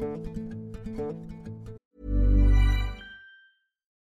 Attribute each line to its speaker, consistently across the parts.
Speaker 1: thank you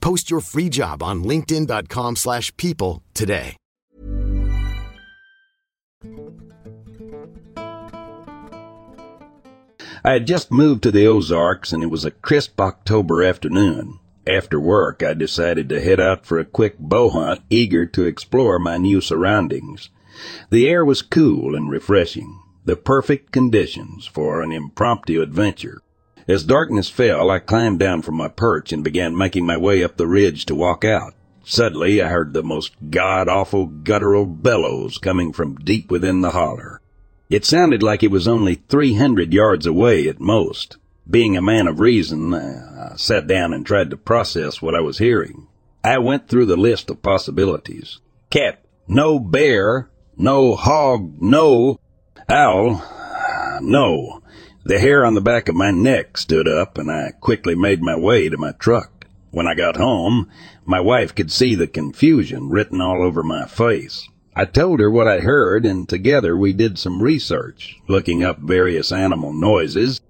Speaker 2: Post your free job on linkedin.com/people slash people today.
Speaker 3: I had just moved to the Ozarks and it was a crisp October afternoon. After work, I decided to head out for a quick bow hunt, eager to explore my new surroundings. The air was cool and refreshing, the perfect conditions for an impromptu adventure. As darkness fell, I climbed down from my perch and began making my way up the ridge to walk out. Suddenly, I heard the most god-awful guttural bellows coming from deep within the holler. It sounded like it was only 300 yards away at most. Being a man of reason, I sat down and tried to process what I was hearing. I went through the list of possibilities. Cat, no bear, no hog, no owl, no. The hair on the back of my neck stood up and I quickly made my way to my truck. When I got home, my wife could see the confusion written all over my face. I told her what I heard and together we did some research, looking up various animal noises.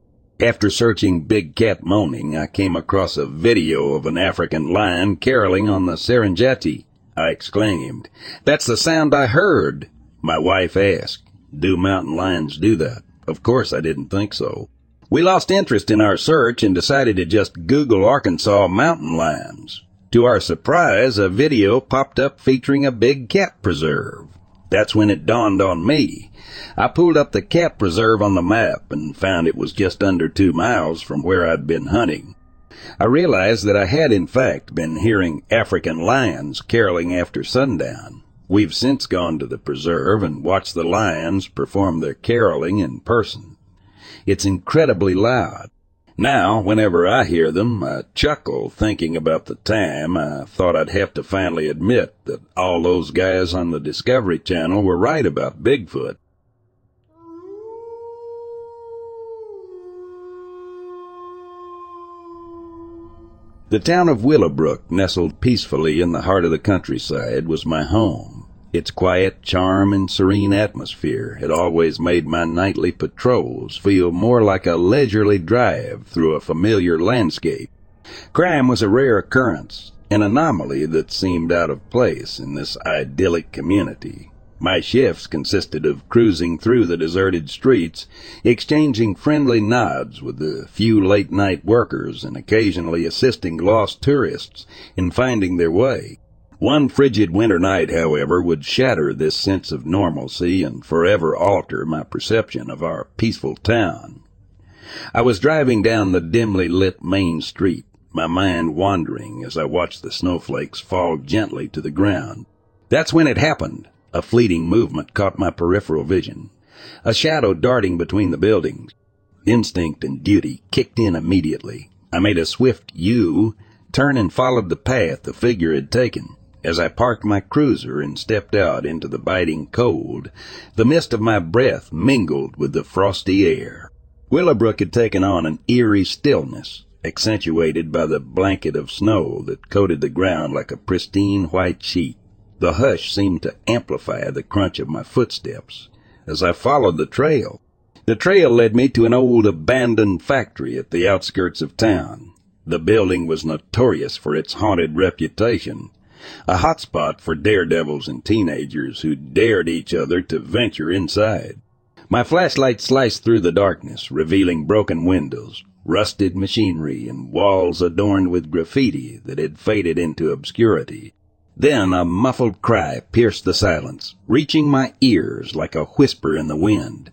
Speaker 3: After searching Big Cat Moaning, I came across a video of an African lion caroling on the Serengeti. I exclaimed, That's the sound I heard. My wife asked, Do mountain lions do that? Of course I didn't think so. We lost interest in our search and decided to just Google Arkansas mountain lions. To our surprise, a video popped up featuring a big cat preserve. That's when it dawned on me. I pulled up the cat preserve on the map and found it was just under two miles from where I'd been hunting. I realized that I had in fact been hearing African lions caroling after sundown. We've since gone to the preserve and watched the lions perform their caroling in person. It's incredibly loud. Now, whenever I hear them, I chuckle thinking about the time I thought I'd have to finally admit that all those guys on the Discovery Channel were right about Bigfoot. The town of Willowbrook, nestled peacefully in the heart of the countryside, was my home. Its quiet charm and serene atmosphere had always made my nightly patrols feel more like a leisurely drive through a familiar landscape. Crime was a rare occurrence, an anomaly that seemed out of place in this idyllic community. My shifts consisted of cruising through the deserted streets, exchanging friendly nods with the few late night workers and occasionally assisting lost tourists in finding their way. One frigid winter night, however, would shatter this sense of normalcy and forever alter my perception of our peaceful town. I was driving down the dimly lit main street, my mind wandering as I watched the snowflakes fall gently to the ground. That's when it happened. A fleeting movement caught my peripheral vision. A shadow darting between the buildings. Instinct and duty kicked in immediately. I made a swift U, turn and followed the path the figure had taken. As I parked my cruiser and stepped out into the biting cold, the mist of my breath mingled with the frosty air. Willowbrook had taken on an eerie stillness, accentuated by the blanket of snow that coated the ground like a pristine white sheet. The hush seemed to amplify the crunch of my footsteps as I followed the trail. The trail led me to an old abandoned factory at the outskirts of town. The building was notorious for its haunted reputation, a hotspot for daredevils and teenagers who dared each other to venture inside. My flashlight sliced through the darkness, revealing broken windows, rusted machinery, and walls adorned with graffiti that had faded into obscurity. Then a muffled cry pierced the silence, reaching my ears like a whisper in the wind.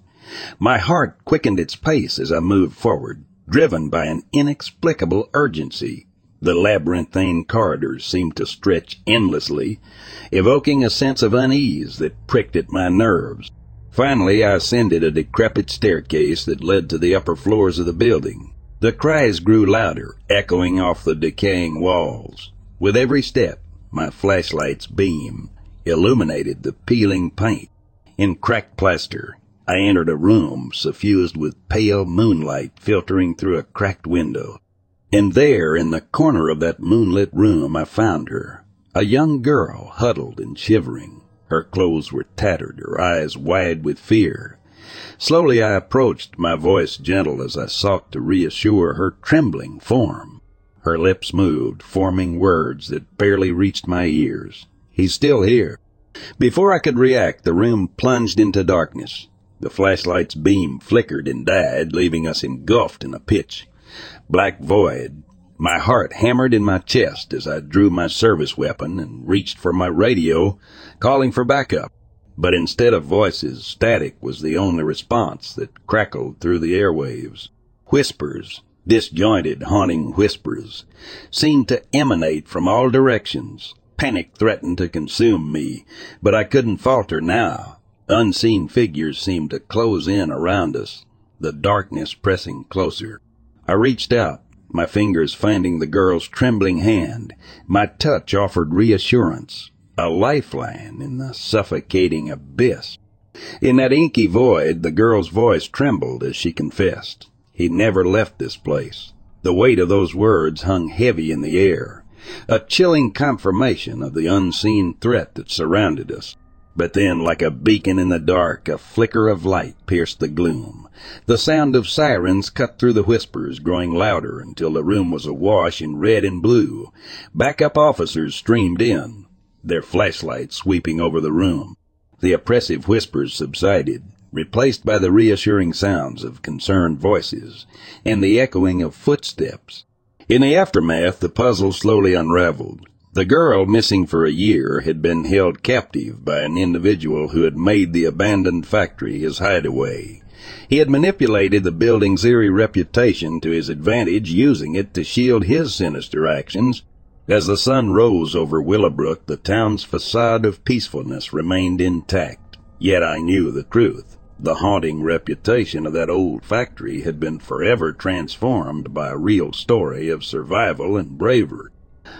Speaker 3: My heart quickened its pace as I moved forward, driven by an inexplicable urgency. The labyrinthine corridors seemed to stretch endlessly, evoking a sense of unease that pricked at my nerves. Finally, I ascended a decrepit staircase that led to the upper floors of the building. The cries grew louder, echoing off the decaying walls. With every step, my flashlight's beam illuminated the peeling paint. In cracked plaster, I entered a room suffused with pale moonlight filtering through a cracked window. And there, in the corner of that moonlit room, I found her. A young girl, huddled and shivering. Her clothes were tattered, her eyes wide with fear. Slowly I approached, my voice gentle as I sought to reassure her trembling form. Her lips moved, forming words that barely reached my ears. He's still here. Before I could react, the room plunged into darkness. The flashlight's beam flickered and died, leaving us engulfed in a pitch. Black void. My heart hammered in my chest as I drew my service weapon and reached for my radio, calling for backup. But instead of voices, static was the only response that crackled through the airwaves. Whispers, Disjointed, haunting whispers seemed to emanate from all directions. Panic threatened to consume me, but I couldn't falter now. Unseen figures seemed to close in around us, the darkness pressing closer. I reached out, my fingers finding the girl's trembling hand. My touch offered reassurance, a lifeline in the suffocating abyss. In that inky void, the girl's voice trembled as she confessed. He never left this place. The weight of those words hung heavy in the air, a chilling confirmation of the unseen threat that surrounded us. But then, like a beacon in the dark, a flicker of light pierced the gloom. The sound of sirens cut through the whispers, growing louder until the room was awash in red and blue. Backup officers streamed in, their flashlights sweeping over the room. The oppressive whispers subsided, replaced by the reassuring sounds of concerned voices and the echoing of footsteps. In the aftermath, the puzzle slowly unraveled. The girl, missing for a year, had been held captive by an individual who had made the abandoned factory his hideaway. He had manipulated the building's eerie reputation to his advantage, using it to shield his sinister actions. As the sun rose over Willowbrook, the town's facade of peacefulness remained intact. Yet I knew the truth. The haunting reputation of that old factory had been forever transformed by a real story of survival and bravery.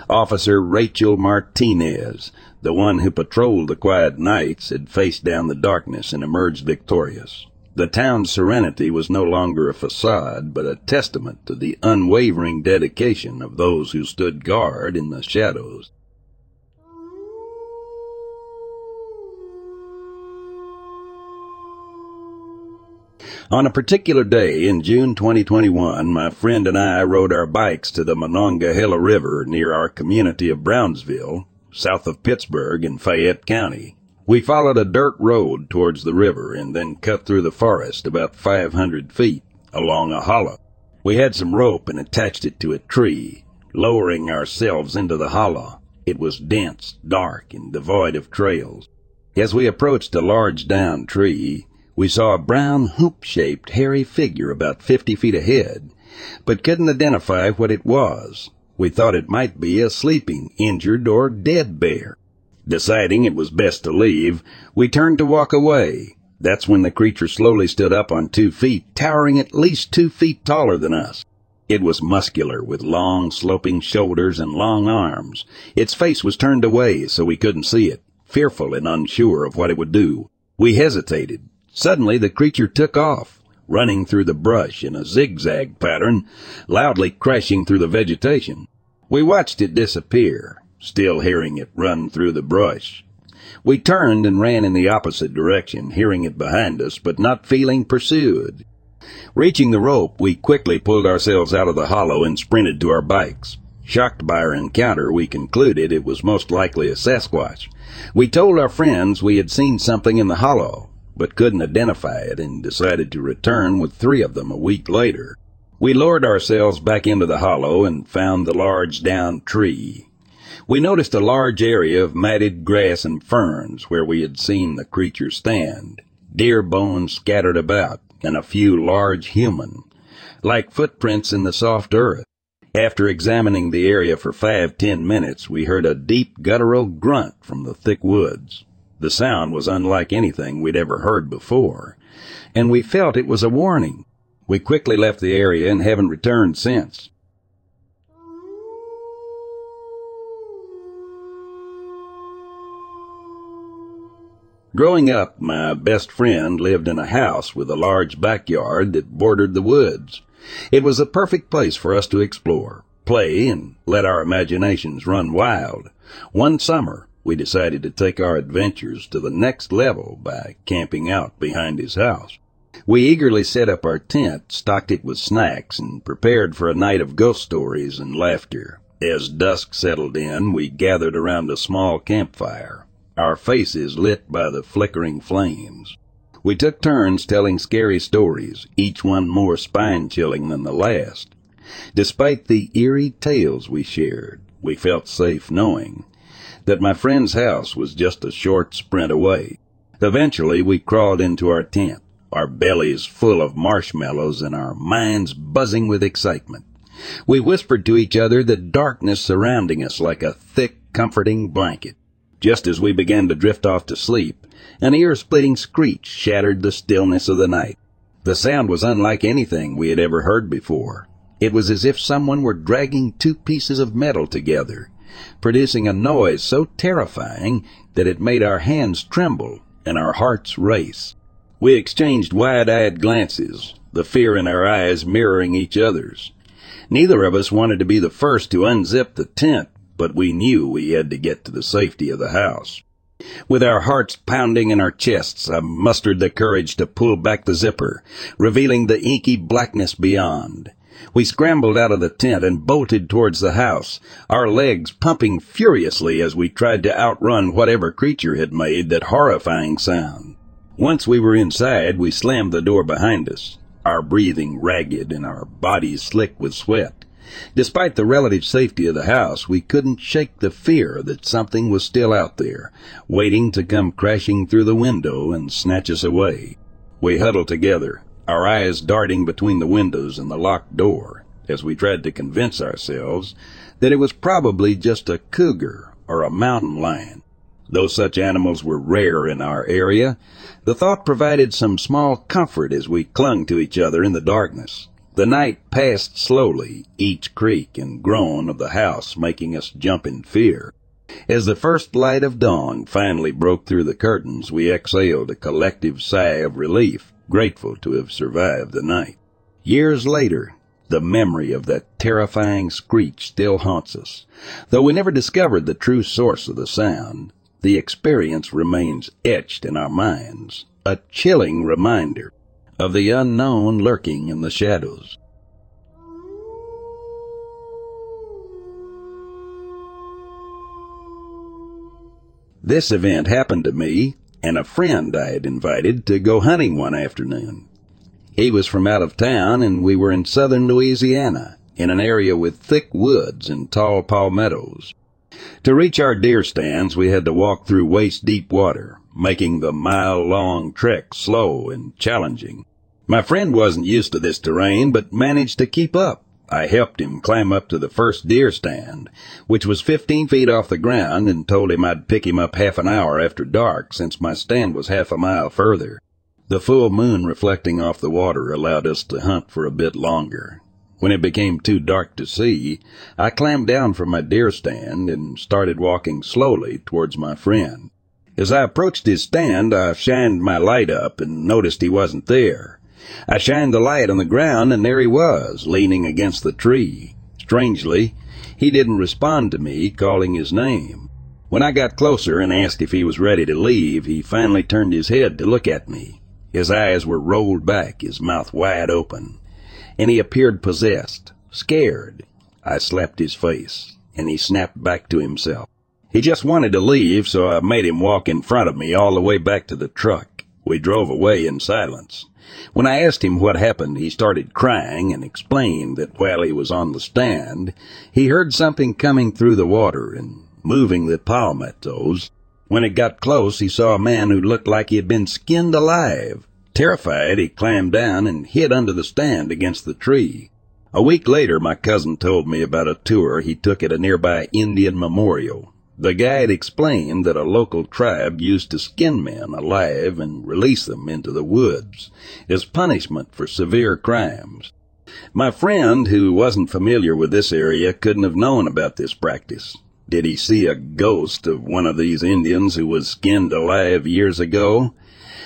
Speaker 3: Officer Rachel Martinez, the one who patrolled the quiet nights, had faced down the darkness and emerged victorious. The town's serenity was no longer a facade, but a testament to the unwavering dedication of those who stood guard in the shadows. On a particular day in June 2021, my friend and I rode our bikes to the Monongahela River near our community of Brownsville, south of Pittsburgh in Fayette County. We followed a dirt road towards the river and then cut through the forest about 500 feet along a hollow. We had some rope and attached it to a tree, lowering ourselves into the hollow. It was dense, dark, and devoid of trails. As we approached a large down tree, we saw a brown hoop-shaped hairy figure about 50 feet ahead, but couldn't identify what it was. We thought it might be a sleeping, injured, or dead bear. Deciding it was best to leave, we turned to walk away. That's when the creature slowly stood up on two feet, towering at least two feet taller than us. It was muscular, with long, sloping shoulders and long arms. Its face was turned away so we couldn't see it, fearful and unsure of what it would do. We hesitated, Suddenly the creature took off, running through the brush in a zigzag pattern, loudly crashing through the vegetation. We watched it disappear, still hearing it run through the brush. We turned and ran in the opposite direction, hearing it behind us, but not feeling pursued. Reaching the rope, we quickly pulled ourselves out of the hollow and sprinted to our bikes. Shocked by our encounter, we concluded it was most likely a Sasquatch. We told our friends we had seen something in the hollow, but couldn't identify it and decided to return with three of them a week later. We lowered ourselves back into the hollow and found the large down tree. We noticed a large area of matted grass and ferns where we had seen the creature stand, deer bones scattered about, and a few large human, like footprints in the soft earth. After examining the area for five, ten minutes, we heard a deep guttural grunt from the thick woods. The sound was unlike anything we'd ever heard before, and we felt it was a warning. We quickly left the area and haven't returned since. Growing up, my best friend lived in a house with a large backyard that bordered the woods. It was a perfect place for us to explore, play, and let our imaginations run wild. One summer, we decided to take our adventures to the next level by camping out behind his house. We eagerly set up our tent, stocked it with snacks, and prepared for a night of ghost stories and laughter. As dusk settled in, we gathered around a small campfire, our faces lit by the flickering flames. We took turns telling scary stories, each one more spine-chilling than the last. Despite the eerie tales we shared, we felt safe knowing that my friend's house was just a short sprint away. Eventually, we crawled into our tent, our bellies full of marshmallows and our minds buzzing with excitement. We whispered to each other the darkness surrounding us like a thick, comforting blanket. Just as we began to drift off to sleep, an ear-splitting screech shattered the stillness of the night. The sound was unlike anything we had ever heard before. It was as if someone were dragging two pieces of metal together producing a noise so terrifying that it made our hands tremble and our hearts race. We exchanged wide-eyed glances, the fear in our eyes mirroring each other's. Neither of us wanted to be the first to unzip the tent, but we knew we had to get to the safety of the house. With our hearts pounding in our chests, I mustered the courage to pull back the zipper, revealing the inky blackness beyond. We scrambled out of the tent and bolted towards the house, our legs pumping furiously as we tried to outrun whatever creature had made that horrifying sound. Once we were inside, we slammed the door behind us, our breathing ragged and our bodies slick with sweat. Despite the relative safety of the house, we couldn't shake the fear that something was still out there, waiting to come crashing through the window and snatch us away. We huddled together, our eyes darting between the windows and the locked door as we tried to convince ourselves that it was probably just a cougar or a mountain lion. Though such animals were rare in our area, the thought provided some small comfort as we clung to each other in the darkness. The night passed slowly, each creak and groan of the house making us jump in fear. As the first light of dawn finally broke through the curtains, we exhaled a collective sigh of relief, grateful to have survived the night. Years later, the memory of that terrifying screech still haunts us. Though we never discovered the true source of the sound, the experience remains etched in our minds, a chilling reminder of the unknown lurking in the shadows. This event happened to me and a friend I had invited to go hunting one afternoon. He was from out of town and we were in southern Louisiana in an area with thick woods and tall palmettos. To reach our deer stands, we had to walk through waist deep water, making the mile long trek slow and challenging. My friend wasn't used to this terrain, but managed to keep up. I helped him climb up to the first deer stand, which was 15 feet off the ground, and told him I'd pick him up half an hour after dark since my stand was half a mile further. The full moon reflecting off the water allowed us to hunt for a bit longer. When it became too dark to see, I climbed down from my deer stand and started walking slowly towards my friend. As I approached his stand, I shined my light up and noticed he wasn't there. I shined the light on the ground, and there he was, leaning against the tree. Strangely, he didn't respond to me, calling his name. When I got closer and asked if he was ready to leave, he finally turned his head to look at me. His eyes were rolled back, his mouth wide open, and he appeared possessed, scared. I slapped his face, and he snapped back to himself. He just wanted to leave, so I made him walk in front of me all the way back to the truck. We drove away in silence. When I asked him what happened, he started crying and explained that while he was on the stand, he heard something coming through the water and moving the palmettos. When it got close, he saw a man who looked like he had been skinned alive. Terrified, he climbed down and hid under the stand against the tree. A week later, my cousin told me about a tour he took at a nearby Indian memorial. The guide explained that a local tribe used to skin men alive and release them into the woods as punishment for severe crimes. My friend, who wasn't familiar with this area, couldn't have known about this practice. Did he see a ghost of one of these Indians who was skinned alive years ago?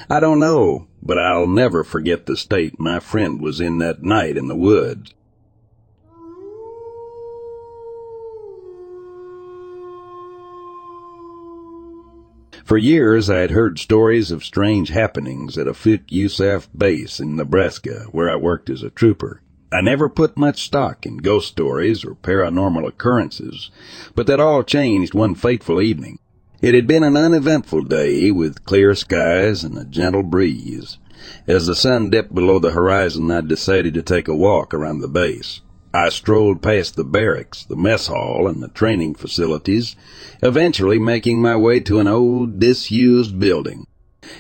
Speaker 3: I don't know, but I'll never forget the state my friend was in that night in the woods. For years I had heard stories of strange happenings at Offutt USAF base in Nebraska, where I worked as a trooper. I never put much stock in ghost stories or paranormal occurrences, but that all changed one fateful evening. It had been an uneventful day with clear skies and a gentle breeze. As the sun dipped below the horizon, I decided to take a walk around the base. I strolled past the barracks, the mess hall, and the training facilities, eventually making my way to an old, disused building.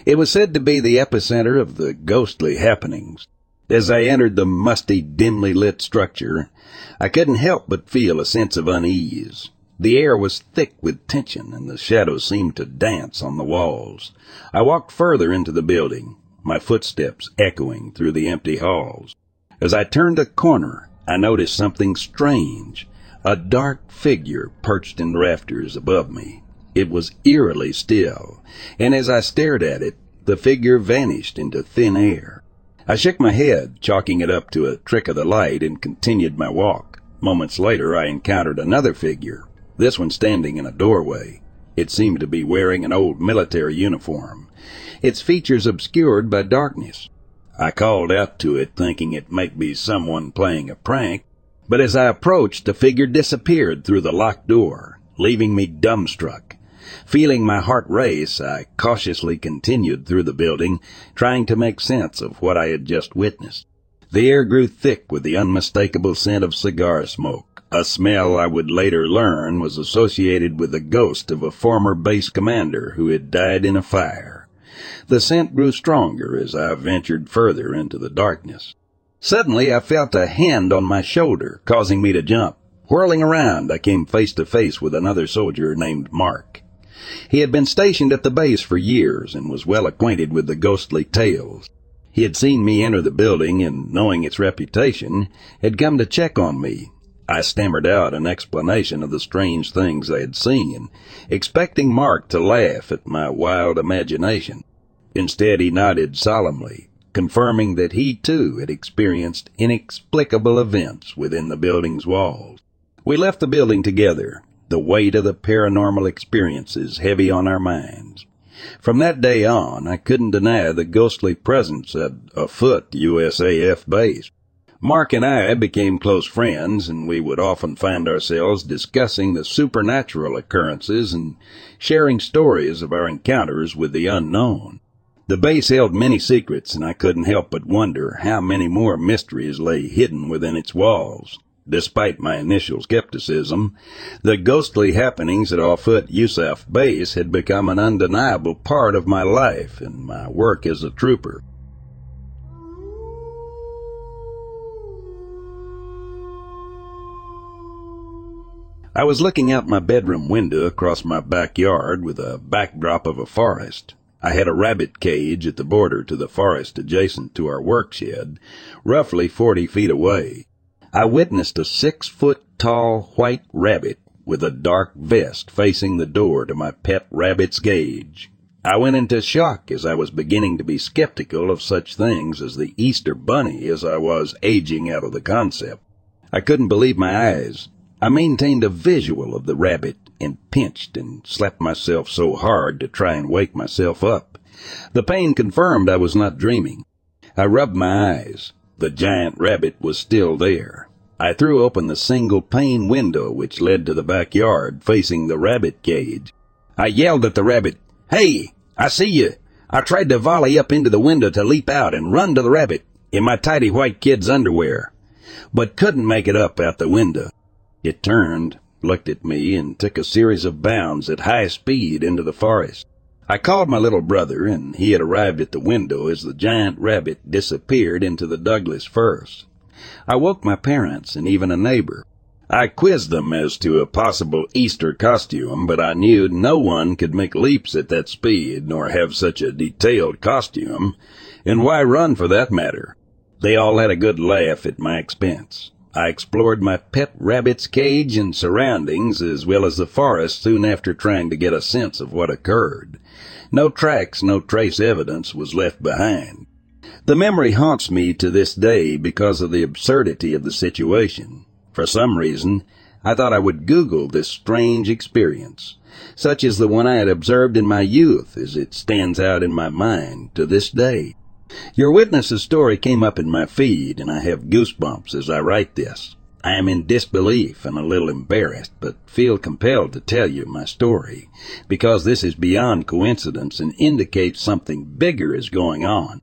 Speaker 3: It was said to be the epicenter of the ghostly happenings. As I entered the musty, dimly lit structure, I couldn't help but feel a sense of unease. The air was thick with tension, and the shadows seemed to dance on the walls. I walked further into the building, my footsteps echoing through the empty halls. As I turned a corner, I noticed something strange. A dark figure perched in the rafters above me. It was eerily still, and as I stared at it, the figure vanished into thin air. I shook my head, chalking it up to a trick of the light, and continued my walk. Moments later, I encountered another figure, this one standing in a doorway. It seemed to be wearing an old military uniform, its features obscured by darkness. I called out to it, thinking it might be someone playing a prank, but as I approached, the figure disappeared through the locked door, leaving me dumbstruck. Feeling my heart race, I cautiously continued through the building, trying to make sense of what I had just witnessed. The air grew thick with the unmistakable scent of cigar smoke, a smell I would later learn was associated with the ghost of a former base commander who had died in a fire. The scent grew stronger as I ventured further into the darkness. Suddenly I felt a hand on my shoulder, causing me to jump. Whirling around, I came face to face with another soldier named Mark. He had been stationed at the base for years and was well acquainted with the ghostly tales. He had seen me enter the building and, knowing its reputation, had come to check on me. I stammered out an explanation of the strange things I had seen, expecting Mark to laugh at my wild imagination. Instead, he nodded solemnly, confirming that he too had experienced inexplicable events within the building's walls. We left the building together, the weight of the paranormal experiences heavy on our minds. From that day on, I couldn't deny the ghostly presence at Offutt USAF base. Mark and I became close friends, and we would often find ourselves discussing the supernatural occurrences and sharing stories of our encounters with the unknown. The base held many secrets, and I couldn't help but wonder how many more mysteries lay hidden within its walls. Despite my initial skepticism, the ghostly happenings at Offutt USAF base had become an undeniable part of my life and my work as a trooper. I was looking out my bedroom window across my backyard with a backdrop of a forest. I had a rabbit cage at the border to the forest adjacent to our work shed, roughly forty feet away. I witnessed a six foot tall white rabbit with a dark vest facing the door to my pet rabbit's cage. I went into shock as I was beginning to be skeptical of such things as the Easter Bunny as I was aging out of the concept. I couldn't believe my eyes. I maintained a visual of the rabbit and pinched and slapped myself so hard to try and wake myself up. The pain confirmed I was not dreaming. I rubbed my eyes. The giant rabbit was still there. I threw open the single pane window which led to the backyard facing the rabbit cage. I yelled at the rabbit, Hey, I see you. I tried to volley up into the window to leap out and run to the rabbit in my tidy white kid's underwear, but couldn't make it up out the window. It turned, looked at me, and took a series of bounds at high speed into the forest. I called my little brother, and he had arrived at the window as the giant rabbit disappeared into the Douglas firs. I woke my parents and even a neighbor. I quizzed them as to a possible Easter costume, but I knew no one could make leaps at that speed nor have such a detailed costume, and why run for that matter. They all had a good laugh at my expense. I explored my pet rabbit's cage and surroundings as well as the forest soon after trying to get a sense of what occurred. No tracks, no trace evidence was left behind. The memory haunts me to this day because of the absurdity of the situation. For some reason, I thought I would Google this strange experience, such as the one I had observed in my youth as it stands out in my mind to this day. Your witness's story came up in my feed, and I have goosebumps as I write this. I am in disbelief and a little embarrassed, but feel compelled to tell you my story, because this is beyond coincidence and indicates something bigger is going on.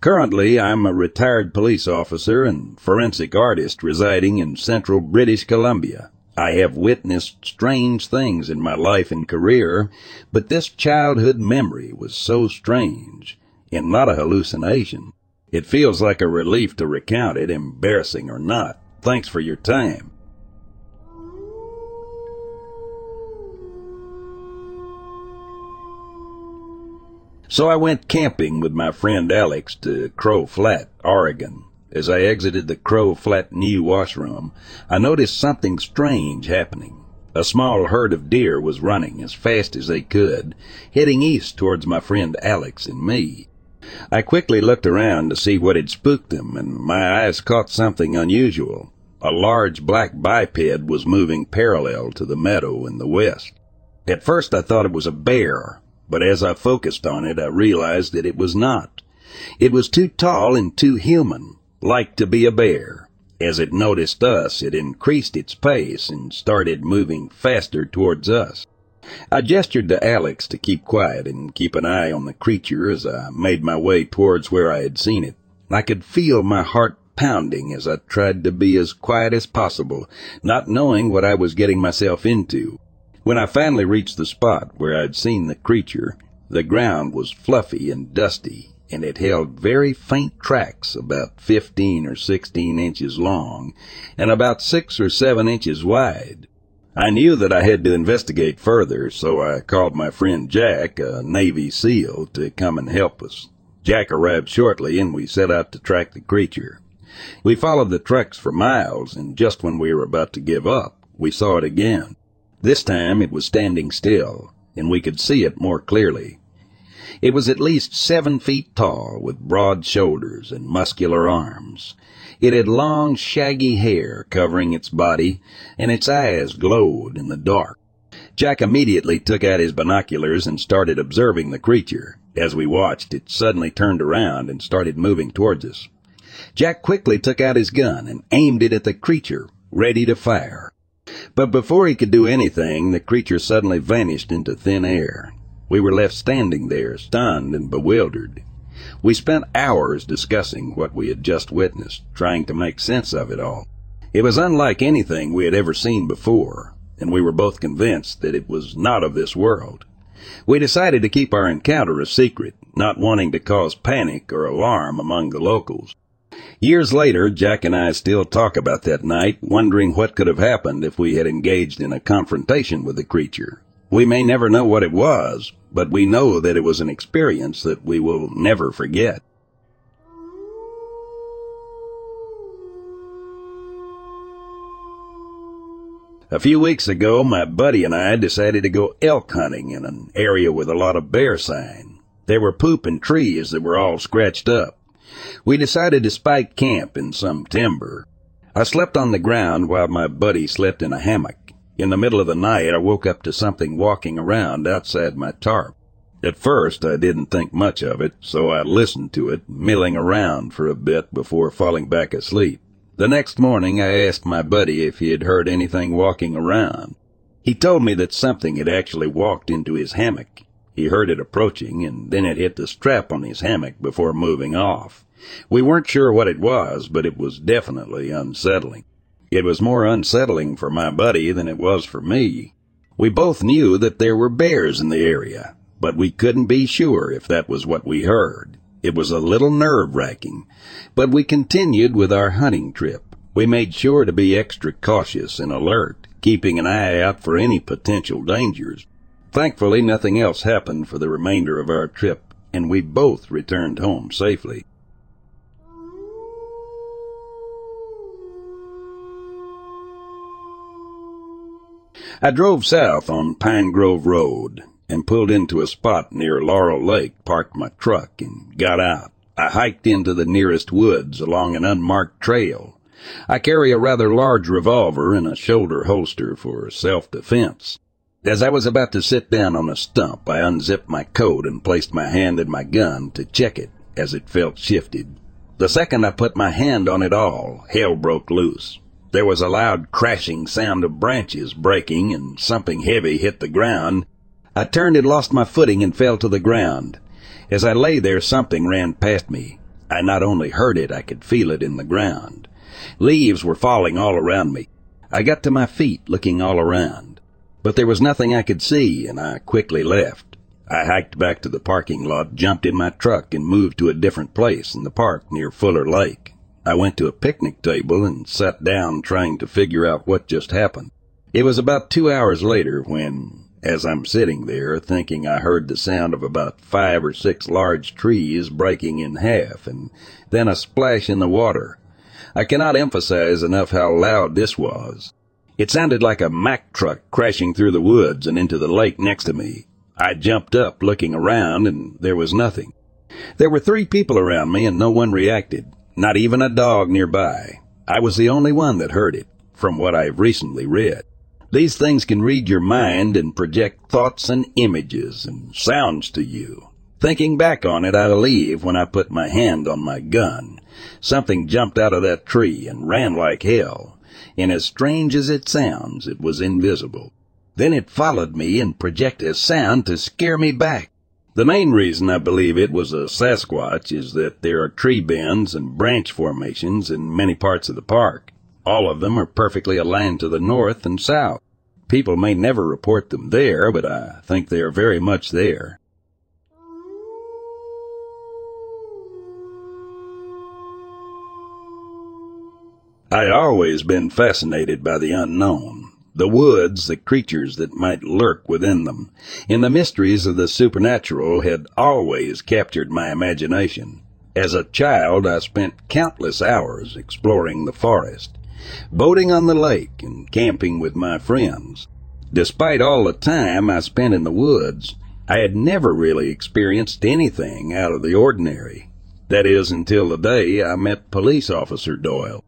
Speaker 3: Currently, I'm a retired police officer and forensic artist residing in central British Columbia. I have witnessed strange things in my life and career, but this childhood memory was so strange and not a hallucination. It feels like a relief to recount it, embarrassing or not. Thanks for your time. So I went camping with my friend Alex to Crow Flat, Oregon. As I exited the Crow Flat New washroom, I noticed something strange happening. A small herd of deer was running as fast as they could, heading east towards my friend Alex and me. I quickly looked around to see what had spooked them, and my eyes caught something unusual. A large black biped was moving parallel to the meadow in the west. At first I thought it was a bear, but as I focused on it, I realized that it was not. It was too tall and too human, like to be a bear. As it noticed us, it increased its pace and started moving faster towards us. I gestured to Alex to keep quiet and keep an eye on the creature as I made my way towards where I had seen it. I could feel my heart pounding as I tried to be as quiet as possible, not knowing what I was getting myself into. When I finally reached the spot where I had seen the creature, the ground was fluffy and dusty, and it held very faint tracks about fifteen or sixteen inches long and about six or seven inches wide. I knew that I had to investigate further, so I called my friend Jack, a Navy SEAL, to come and help us. Jack arrived shortly, and we set out to track the creature. We followed the tracks for miles, and just when we were about to give up, we saw it again. This time it was standing still, and we could see it more clearly. It was at least seven feet tall, with broad shoulders and muscular arms. It had long, shaggy hair covering its body, and its eyes glowed in the dark. Jack immediately took out his binoculars and started observing the creature. As we watched, it suddenly turned around and started moving towards us. Jack quickly took out his gun and aimed it at the creature, ready to fire. But before he could do anything, the creature suddenly vanished into thin air. We were left standing there, stunned and bewildered. We spent hours discussing what we had just witnessed, trying to make sense of it all. It was unlike anything we had ever seen before, and we were both convinced that it was not of this world. We decided to keep our encounter a secret, not wanting to cause panic or alarm among the locals. Years later, Jack and I still talk about that night, wondering what could have happened if we had engaged in a confrontation with the creature. We may never know what it was, but we know that it was an experience that we will never forget. A few weeks ago, my buddy and I decided to go elk hunting in an area with a lot of bear sign. There were poop and trees that were all scratched up. We decided to spike camp in some timber. I slept on the ground while my buddy slept in a hammock. In the middle of the night, I woke up to something walking around outside my tarp. At first, I didn't think much of it, so I listened to it, milling around for a bit before falling back asleep. The next morning I asked my buddy if he had heard anything walking around. He told me that something had actually walked into his hammock. He heard it approaching, and then it hit the strap on his hammock before moving off. We weren't sure what it was, but it was definitely unsettling. It was more unsettling for my buddy than it was for me. We both knew that there were bears in the area, but we couldn't be sure if that was what we heard. It was a little nerve wracking, but we continued with our hunting trip. We made sure to be extra cautious and alert, keeping an eye out for any potential dangers. Thankfully, nothing else happened for the remainder of our trip, and we both returned home safely. I drove south on Pine Grove Road and pulled into a spot near Laurel Lake, parked my truck, and got out. I hiked into the nearest woods along an unmarked trail. I carry a rather large revolver in a shoulder holster for self-defense. As I was about to sit down on a stump, I unzipped my coat and placed my hand in my gun to check it as it felt shifted. The second I put my hand on it all, hell broke loose. There was a loud crashing sound of branches breaking and something heavy hit the ground I turned and lost my footing and fell to the ground. As I lay there, something ran past me. I not only heard it, I could feel it in the ground. Leaves were falling all around me. I got to my feet, looking all around. But there was nothing I could see, and I quickly left. I hiked back to the parking lot, jumped in my truck, and moved to a different place in the park near Fuller Lake. I went to a picnic table and sat down trying to figure out what just happened. It was about two hours later when as I'm sitting there thinking I heard the sound of about five or six large trees breaking in half and then a splash in the water. I cannot emphasize enough how loud this was. It sounded like a Mack truck crashing through the woods and into the lake next to me. I jumped up looking around and there was nothing. There were three people around me and no one reacted, not even a dog nearby. I was the only one that heard it, from what I've recently read. These things can read your mind and project thoughts and images and sounds to you. Thinking back on it, I believe when I put my hand on my gun, something jumped out of that tree and ran like hell. And as strange as it sounds, it was invisible. Then it followed me and projected a sound to scare me back. The main reason I believe it was a Sasquatch is that there are tree bends and branch formations in many parts of the park. All of them are perfectly aligned to the north and south. People may never report them there, but I think they are very much there. I'd always been fascinated by the unknown, the woods, the creatures that might lurk within them, and the mysteries of the supernatural had always captured my imagination. As a child, I spent countless hours exploring the forest, boating on the lake, and camping with my friends. Despite all the time I spent in the woods, I had never really experienced anything out of the ordinary. That is, until the day I met Police Officer Doyle.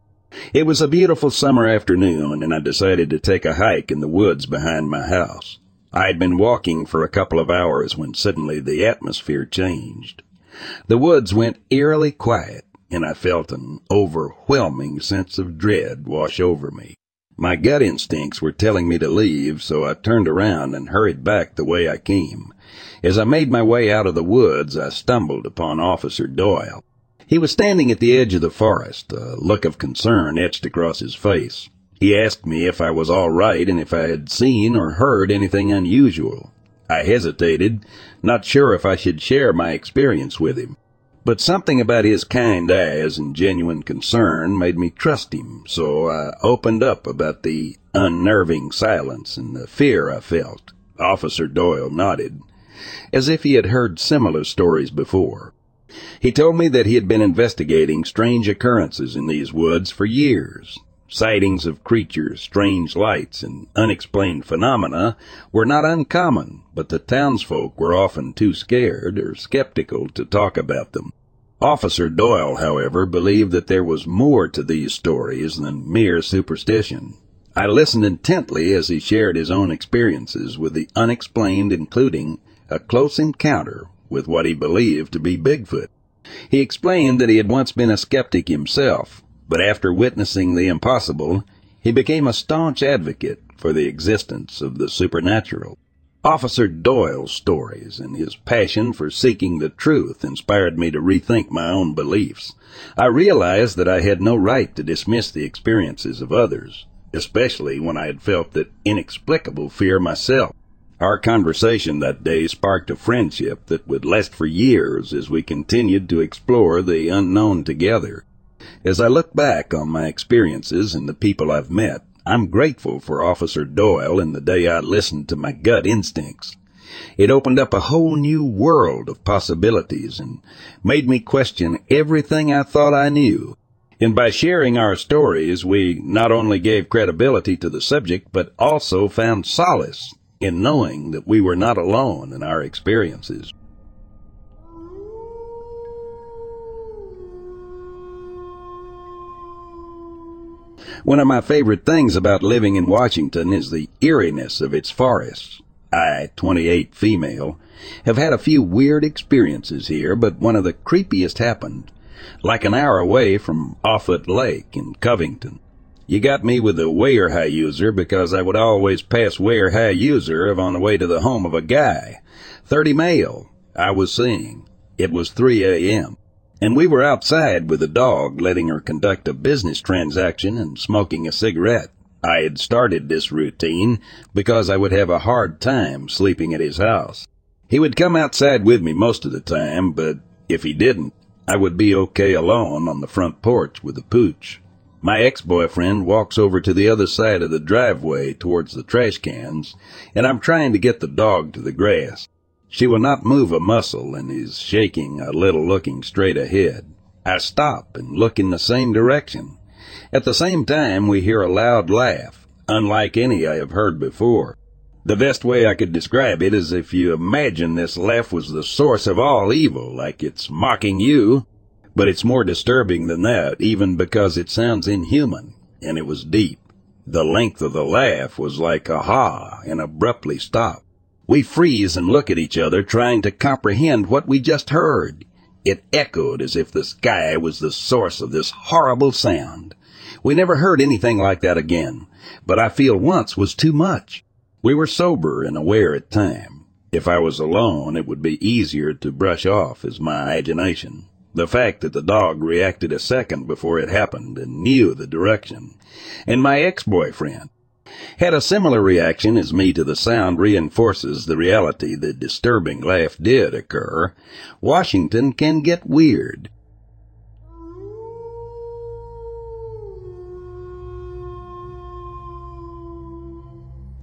Speaker 3: It was a beautiful summer afternoon, and I decided to take a hike in the woods behind my house. I had been walking for a couple of hours when suddenly the atmosphere changed. The woods went eerily quiet, and I felt an overwhelming sense of dread wash over me. My gut instincts were telling me to leave, so I turned around and hurried back the way I came. As I made my way out of the woods, I stumbled upon Officer Doyle. He was standing at the edge of the forest, a look of concern etched across his face. He asked me if I was all right and if I had seen or heard anything unusual. I hesitated, not sure if I should share my experience with him. But something about his kind eyes and genuine concern made me trust him, so I opened up about the unnerving silence and the fear I felt. Officer Doyle nodded, as if he had heard similar stories before. He told me that he had been investigating strange occurrences in these woods for years. Sightings of creatures, strange lights, and unexplained phenomena were not uncommon, but the townsfolk were often too scared or skeptical to talk about them. Officer Doyle, however, believed that there was more to these stories than mere superstition. I listened intently as he shared his own experiences with the unexplained, including a close encounter with what he believed to be Bigfoot. He explained that he had once been a skeptic himself, but after witnessing the impossible, he became a staunch advocate for the existence of the supernatural. Officer Doyle's stories and his passion for seeking the truth inspired me to rethink my own beliefs. I realized that I had no right to dismiss the experiences of others, especially when I had felt that inexplicable fear myself. Our conversation that day sparked a friendship that would last for years as we continued to explore the unknown together. As I look back on my experiences and the people I've met, I'm grateful for Officer Doyle and the day I listened to my gut instincts. It opened up a whole new world of possibilities and made me question everything I thought I knew. And by sharing our stories, we not only gave credibility to the subject, but also found solace in knowing that we were not alone in our experiences. One of my favorite things about living in Washington is the eeriness of its forests. I, 28 female, have had a few weird experiences here, but one of the creepiest happened like an hour away from Offutt Lake in Covington. You got me with the Weyerhaeuser because I would always pass Weyerhaeuser if on the way to the home of a guy. 30 male, I was seeing. It was 3 a.m. And we were outside with the dog letting her conduct a business transaction and smoking a cigarette. I had started this routine because I would have a hard time sleeping at his house. He would come outside with me most of the time, but if he didn't, I would be okay alone on the front porch with the pooch. My ex-boyfriend walks over to the other side of the driveway towards the trash cans, and I'm trying to get the dog to the grass. She will not move a muscle and is shaking a little looking straight ahead. I stop and look in the same direction. At the same time, we hear a loud laugh, unlike any I have heard before. The best way I could describe it is if you imagine this laugh was the source of all evil, like it's mocking you, but it's more disturbing than that, even because it sounds inhuman, and it was deep. The length of the laugh was like a ha and abruptly stopped. We freeze and look at each other, trying to comprehend what we just heard. It echoed as if the sky was the source of this horrible sound. We never heard anything like that again, but I feel once was too much. We were sober and aware at time. If I was alone, it would be easier to brush off as my imagination. The fact that the dog reacted a second before it happened and knew the direction. And my ex-boyfriend had a similar reaction as me to the sound reinforces the reality the disturbing laugh did occur. Washington can get weird.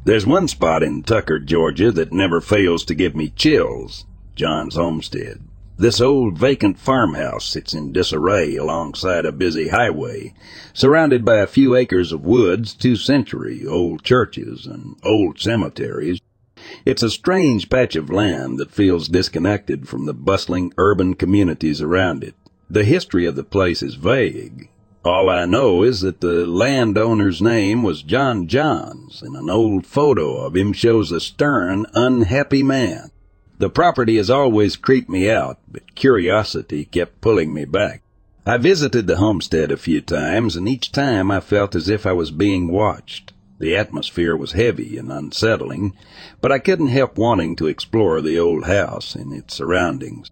Speaker 3: There's one spot in Tucker, Georgia that never fails to give me chills. John's homestead. This old vacant farmhouse sits in disarray alongside a busy highway, surrounded by a few acres of woods, two century old churches, and old cemeteries. It's a strange patch of land that feels disconnected from the bustling urban communities around it. The history of the place is vague. All I know is that the landowner's name was John Johns, and an old photo of him shows a stern, unhappy man. The property has always creeped me out, but curiosity kept pulling me back. I visited the homestead a few times, and each time I felt as if I was being watched. The atmosphere was heavy and unsettling, but I couldn't help wanting to explore the old house and its surroundings.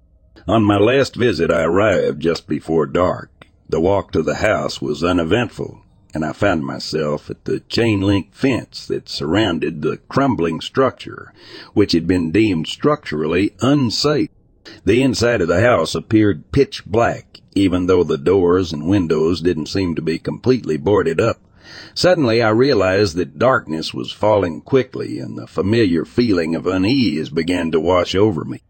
Speaker 3: On my last visit, I arrived just before dark. The walk to the house was uneventful, and I found myself at the chain link fence that surrounded the crumbling structure, which had been deemed structurally unsafe. The inside of the house appeared pitch black, even though the doors and windows didn't seem to be completely boarded up. Suddenly I realized that darkness was falling quickly and the familiar feeling of unease began to wash over me.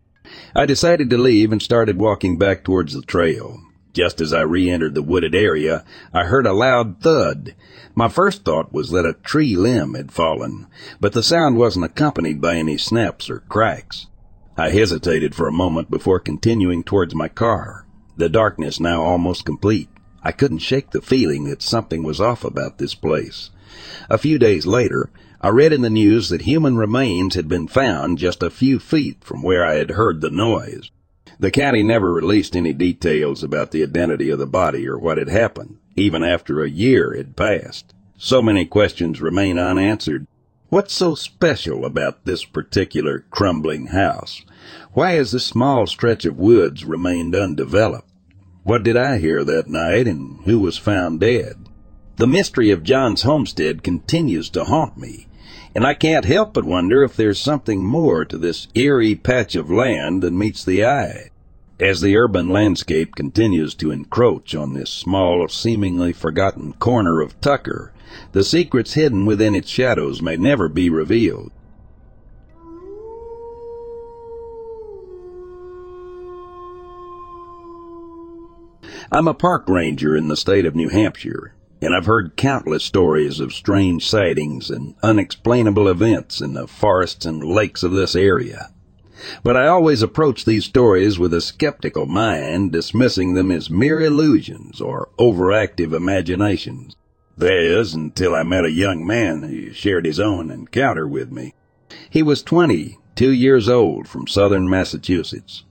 Speaker 3: I decided to leave and started walking back towards the trail. Just as I re-entered the wooded area, I heard a loud thud. My first thought was that a tree limb had fallen, but the sound wasn't accompanied by any snaps or cracks. I hesitated for a moment before continuing towards my car, the darkness now almost complete. I couldn't shake the feeling that something was off about this place. A few days later, I read in the news that human remains had been found just a few feet from where I had heard the noise. The county never released any details about the identity of the body or what had happened, even after a year had passed. So many questions remain unanswered. What's so special about this particular crumbling house? Why has this small stretch of woods remained undeveloped? What did I hear that night and who was found dead? The mystery of John's homestead continues to haunt me and I can't help but wonder if there's something more to this eerie patch of land than meets the eye. As the urban landscape continues to encroach on this small, seemingly forgotten corner of Tucker, the secrets hidden within its shadows may never be revealed. I'm a park ranger in the state of New Hampshire, and I've heard countless stories of strange sightings and unexplainable events in the forests and lakes of this area. But I always approach these stories with a skeptical mind, dismissing them as mere illusions or overactive imaginations. That is, until I met a young man who shared his own encounter with me. He was twenty, two years old, from southern Massachusetts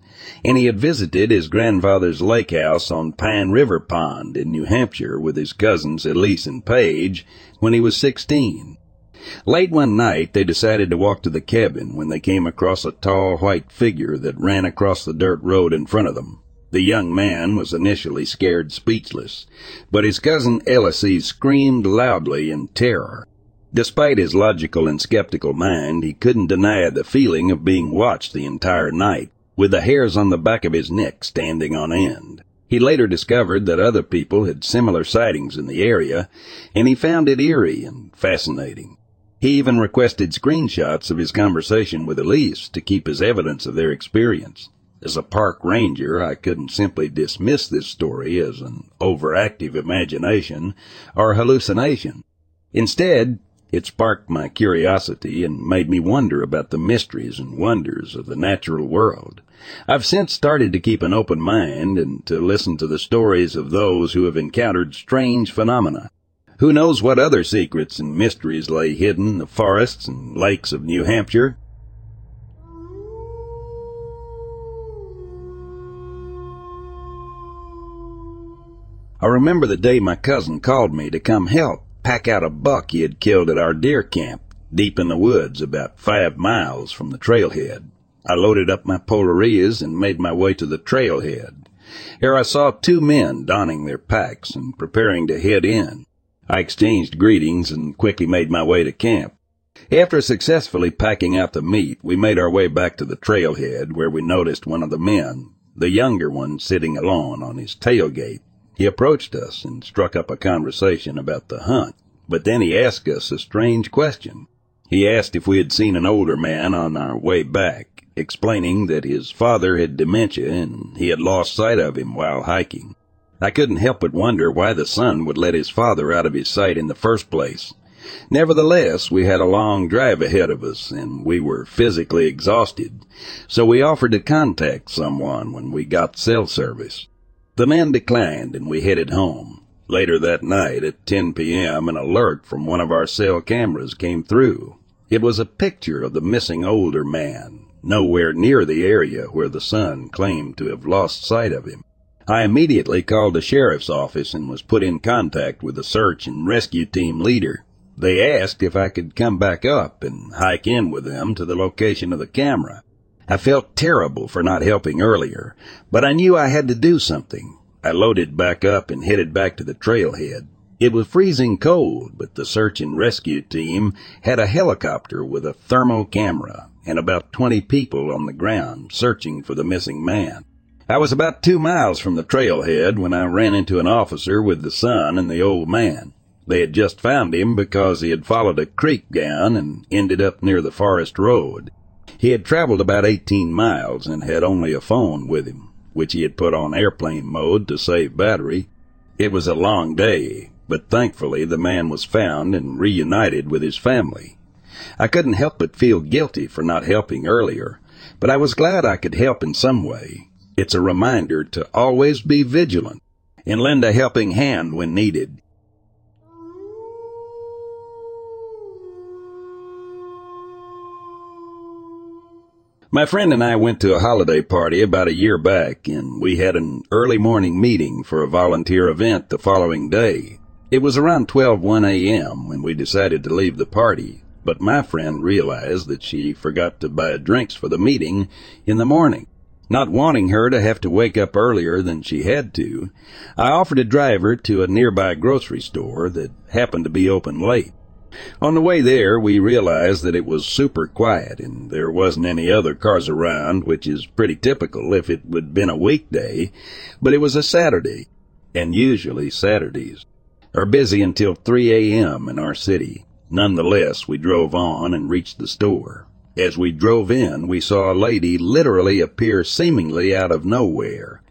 Speaker 3: and he had visited his grandfather's lake house on Pine River Pond in New Hampshire with his cousins Elise and Paige when he was 16. Late one night, they decided to walk to the cabin when they came across a tall white figure that ran across the dirt road in front of them. The young man was initially scared speechless, but his cousin Elsie screamed loudly in terror. Despite his logical and skeptical mind, he couldn't deny the feeling of being watched the entire night with the hairs on the back of his neck standing on end. He later discovered that other people had similar sightings in the area, and he found it eerie and fascinating. He even requested screenshots of his conversation with Elise to keep as evidence of their experience. As a park ranger, I couldn't simply dismiss this story as an overactive imagination or hallucination. Instead, it sparked my curiosity and made me wonder about the mysteries and wonders of the natural world. I've since started to keep an open mind and to listen to the stories of those who have encountered strange phenomena. Who knows what other secrets and mysteries lay hidden in the forests and lakes of New Hampshire? I remember the day my cousin called me to come help pack out a buck he had killed at our deer camp, deep in the woods about five miles from the trailhead. I loaded up my Polaris and made my way to the trailhead. Here I saw two men donning their packs and preparing to head in. I exchanged greetings and quickly made my way to camp. After successfully packing out the meat, we made our way back to the trailhead where we noticed one of the men, the younger one, sitting alone on his tailgate. He approached us and struck up a conversation about the hunt, but then he asked us a strange question. He asked if we had seen an older man on our way back, explaining that his father had dementia and he had lost sight of him while hiking. I couldn't help but wonder why the son would let his father out of his sight in the first place. Nevertheless, we had a long drive ahead of us and we were physically exhausted, so we offered to contact someone when we got cell service. The man declined and we headed home. Later that night at 10 p.m., an alert from one of our cell cameras came through. It was a picture of the missing older man, nowhere near the area where the son claimed to have lost sight of him. I immediately called the sheriff's office and was put in contact with the search and rescue team leader. They asked if I could come back up and hike in with them to the location of the camera. I felt terrible for not helping earlier, but I knew I had to do something. I loaded back up and headed back to the trailhead. It was freezing cold, but the search and rescue team had a helicopter with a thermo camera and about 20 people on the ground searching for the missing man. I was about two miles from the trailhead when I ran into an officer with the son and the old man. They had just found him because he had followed a creek down and ended up near the forest road. He had traveled about 18 miles and had only a phone with him which he had put on airplane mode to save battery. It was a long day, but thankfully the man was found and reunited with his family. I couldn't help but feel guilty for not helping earlier, but I was glad I could help in some way. It's a reminder to always be vigilant and lend a helping hand when needed. My friend and I went to a holiday party about a year back, and we had an early morning meeting for a volunteer event the following day. It was around 12:1 a.m. when we decided to leave the party, but my friend realized that she forgot to buy drinks for the meeting in the morning. Not wanting her to have to wake up earlier than she had to, I offered to drive her to a nearby grocery store that happened to be open late. On the way there, we realized that it was super quiet and there wasn't any other cars around, which is pretty typical if it would been a weekday, but it was a Saturday, and usually Saturdays are busy until 3 a.m. in our city. Nonetheless, we drove on and reached the store. As we drove in, we saw a lady literally appear seemingly out of nowhere,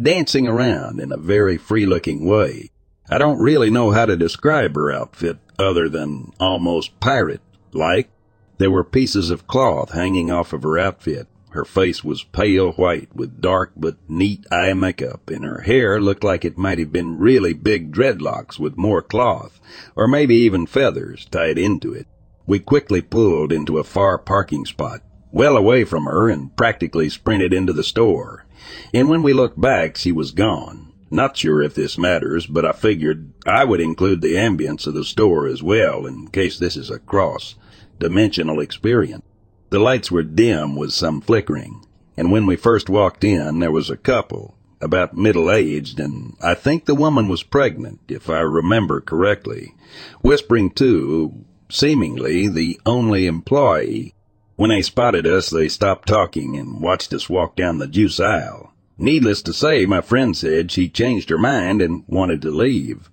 Speaker 3: dancing around in a very free-looking way. I don't really know how to describe her outfit other than almost pirate like. There were pieces of cloth hanging off of her outfit. Her face was pale white with dark but neat eye makeup, and her hair looked like it might have been really big dreadlocks with more cloth, or maybe even feathers tied into it. We quickly pulled into a far parking spot, well away from her, and practically sprinted into the store. And when we looked back, she was gone. Not sure if this matters, but I figured I would include the ambience of the store as well in case this is a cross dimensional experience. The lights were dim with some flickering, and when we first walked in, there was a couple, about middle aged, and I think the woman was pregnant, if I remember correctly, whispering to, seemingly, the only employee. When they spotted us, they stopped talking and watched us walk down the juice aisle. Needless to say, my friend said she changed her mind and wanted to leave.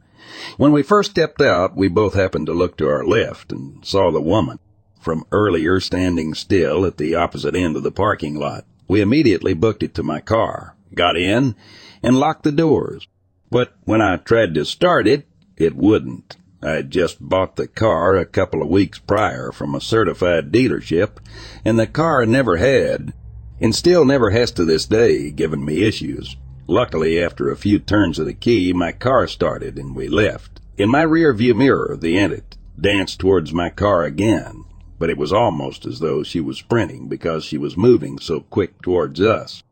Speaker 3: When we first stepped out, we both happened to look to our left and saw the woman from earlier standing still at the opposite end of the parking lot. We immediately booked it to my car, got in, and locked the doors. But when I tried to start it, it wouldn't. I had just bought the car a couple of weeks prior from a certified dealership, and the car never had and still never has to this day given me issues. Luckily, after a few turns of the key, my car started and we left. In my rear view mirror, the Entet danced towards my car again, but it was almost as though she was sprinting because she was moving so quick towards us.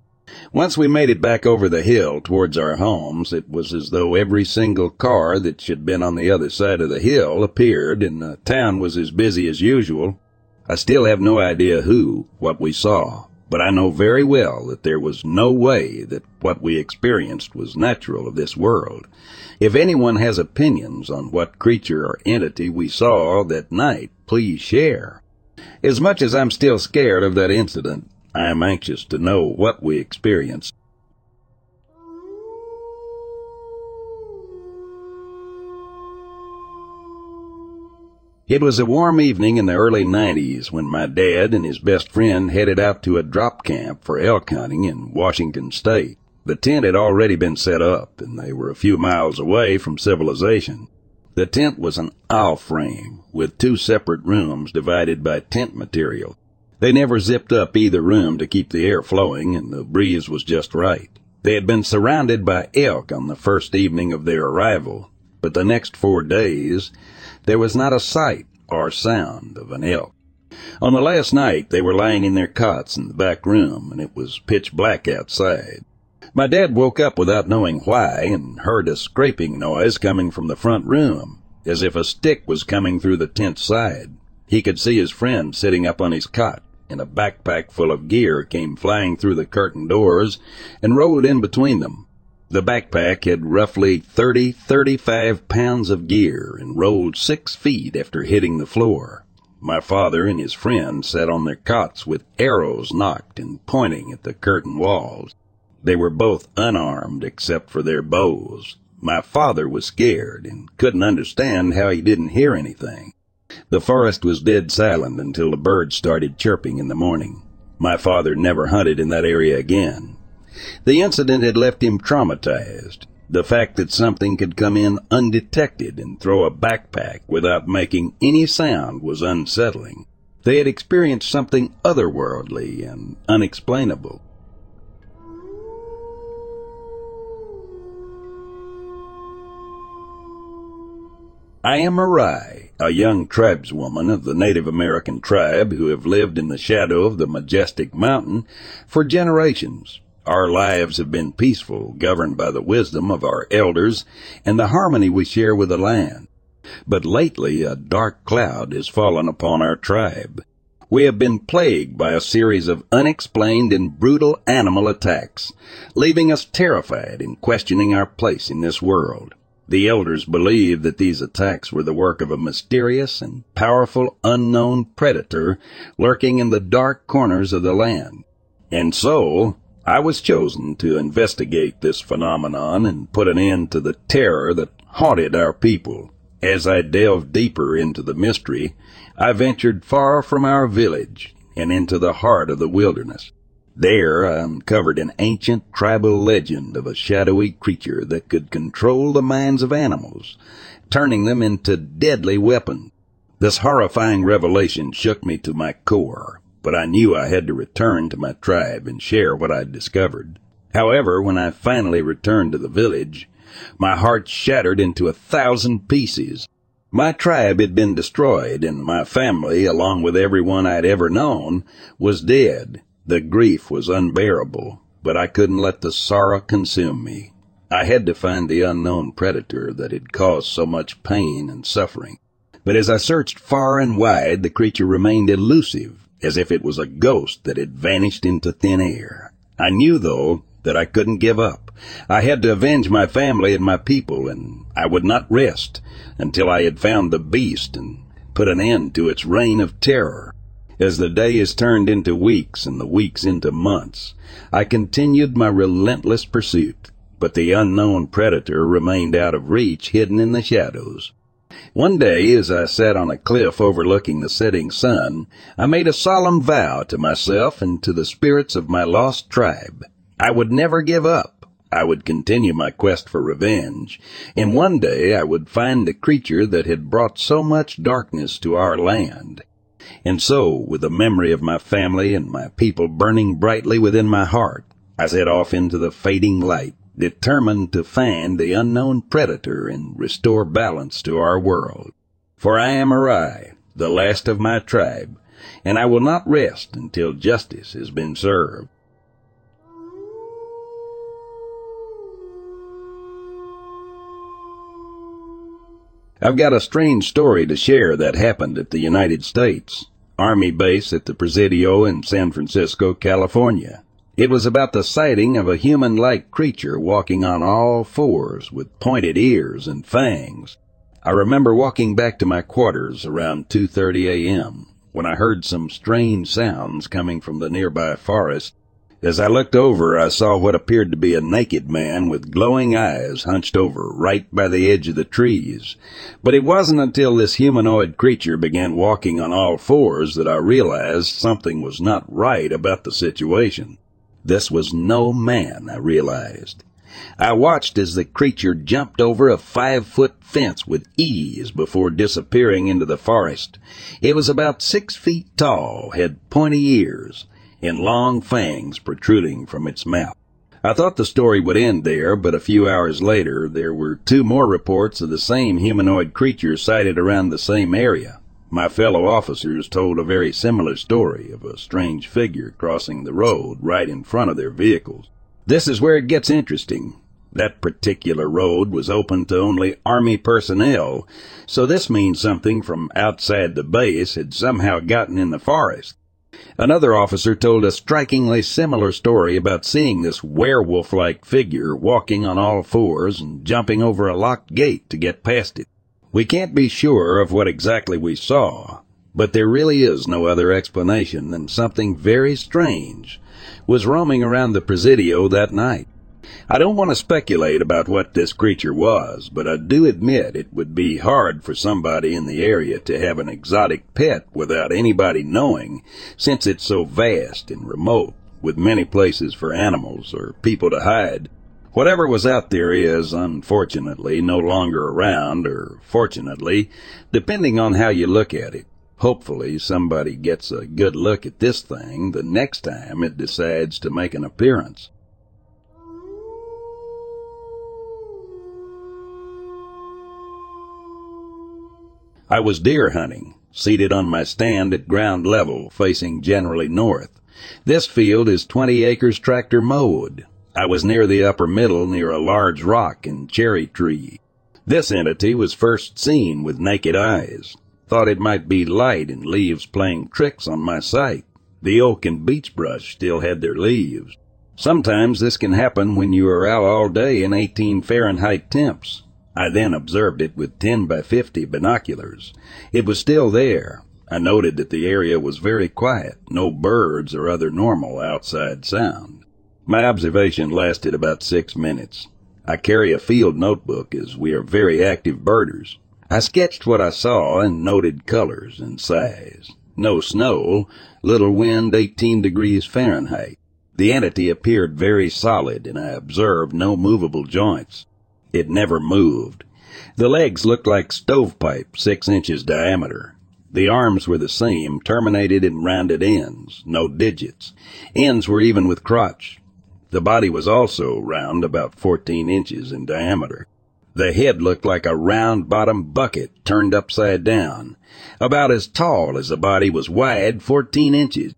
Speaker 3: Once we made it back over the hill towards our homes, it was as though every single car that had been on the other side of the hill appeared and the town was as busy as usual. I still have no idea who, what we saw, but I know very well that there was no way that what we experienced was natural of this world. If anyone has opinions on what creature or entity we saw that night, please share. As much as I'm still scared of that incident, I am anxious to know what we experienced. It was a warm evening in the early 90s when my dad and his best friend headed out to a drop camp for elk hunting in Washington State. The tent had already been set up, and they were a few miles away from civilization. The tent was an aisle frame with two separate rooms divided by tent material. They never zipped up either room to keep the air flowing, and the breeze was just right. They had been surrounded by elk on the first evening of their arrival, but the next four days there was not a sight or sound of an elk. On the last night, they were lying in their cots in the back room, and it was pitch black outside. My dad woke up without knowing why and heard a scraping noise coming from the front room, as if a stick was coming through the tent side. He could see his friend sitting up on his cot, and a backpack full of gear came flying through the curtain doors and rolled in between them. The backpack had roughly 30, 35 pounds of gear and rolled six feet after hitting the floor. My father and his friend sat on their cots with arrows nocked and pointing at the curtain walls. They were both unarmed except for their bows. My father was scared and couldn't understand how he didn't hear anything. The forest was dead silent until the birds started chirping in the morning. My father never hunted in that area again. The incident had left him traumatized. The fact that something could come in undetected and throw a backpack without making any sound was unsettling. They had experienced something otherworldly and unexplainable. I am Marai, a young tribeswoman of the Native American tribe who have lived in the shadow of the majestic mountain for generations. Our lives have been peaceful, governed by the wisdom of our elders and the harmony we share with the land. But lately a dark cloud has fallen upon our tribe. We have been plagued by a series of unexplained and brutal animal attacks, leaving us terrified and questioning our place in this world. The elders believe that these attacks were the work of a mysterious and powerful unknown predator lurking in the dark corners of the land. And so, I was chosen to investigate this phenomenon and put an end to the terror that haunted our people. As I delved deeper into the mystery, I ventured far from our village and into the heart of the wilderness. There I uncovered an ancient tribal legend of a shadowy creature that could control the minds of animals, turning them into deadly weapons. This horrifying revelation shook me to my core but I knew I had to return to my tribe and share what I'd discovered. However, when I finally returned to the village, my heart shattered into a thousand pieces. My tribe had been destroyed, and my family, along with everyone I'd ever known, was dead. The grief was unbearable, but I couldn't let the sorrow consume me. I had to find the unknown predator that had caused so much pain and suffering. But as I searched far and wide, the creature remained elusive as if it was a ghost that had vanished into thin air. I knew, though, that I couldn't give up. I had to avenge my family and my people, and I would not rest until I had found the beast and put an end to its reign of terror. As the days turned into weeks and the weeks into months, I continued my relentless pursuit, but the unknown predator remained out of reach, hidden in the shadows. One day, as I sat on a cliff overlooking the setting sun, I made a solemn vow to myself and to the spirits of my lost tribe. I would never give up. I would continue my quest for revenge, and one day I would find the creature that had brought so much darkness to our land. And so, with the memory of my family and my people burning brightly within my heart, I set off into the fading light determined to find the unknown predator and restore balance to our world. For I am Arai, the last of my tribe, and I will not rest until justice has been served. I've got a strange story to share that happened at the United States Army base at the Presidio in San Francisco, California. It was about the sighting of a human-like creature walking on all fours with pointed ears and fangs. I remember walking back to my quarters around 2.30 a.m. when I heard some strange sounds coming from the nearby forest, As I looked over, I saw what appeared to be a naked man with glowing eyes hunched over right by the edge of the trees. But it wasn't until this humanoid creature began walking on all fours that I realized something was not right about the situation. This was no man, I realized. I watched as the creature jumped over a five foot fence with ease before disappearing into the forest. It was about six feet tall, had pointy ears, and long fangs protruding from its mouth. I thought the story would end there, but a few hours later there were two more reports of the same humanoid creature sighted around the same area. My fellow officers told a very similar story of a strange figure crossing the road right in front of their vehicles. This is where it gets interesting. That particular road was open to only Army personnel, so this means something from outside the base had somehow gotten in the forest. Another officer told a strikingly similar story about seeing this werewolf-like figure walking on all fours and jumping over a locked gate to get past it. We can't be sure of what exactly we saw, but there really is no other explanation than something very strange was roaming around the Presidio that night. I don't want to speculate about what this creature was, but I do admit it would be hard for somebody in the area to have an exotic pet without anybody knowing, since it's so vast and remote, with many places for animals or people to hide. Whatever was out there is, unfortunately, no longer around, or fortunately, depending on how you look at it. Hopefully somebody gets a good look at this thing the next time it decides to make an appearance. I was deer hunting, seated on my stand at ground level, facing generally north. This field is 20 acres tractor mowed. I was near the upper middle near a large rock and cherry tree. This entity was first seen with naked eyes. Thought it might be light and leaves playing tricks on my sight. The oak and beech brush still had their leaves. Sometimes this can happen when you are out all day in 18 Fahrenheit temps. I then observed it with 10 by 50 binoculars. It was still there. I noted that the area was very quiet, no birds or other normal outside sound. My observation lasted about six minutes. I carry a field notebook as we are very active birders. I sketched what I saw and noted colors and size. No snow, little wind 18 degrees Fahrenheit. The entity appeared very solid and I observed no movable joints. It never moved. The legs looked like stovepipe, six inches diameter. The arms were the same, terminated in rounded ends, no digits. Ends were even with crotch. The body was also round, about 14 inches in diameter. The head looked like a round bottom bucket turned upside down, about as tall as the body was wide, 14 inches.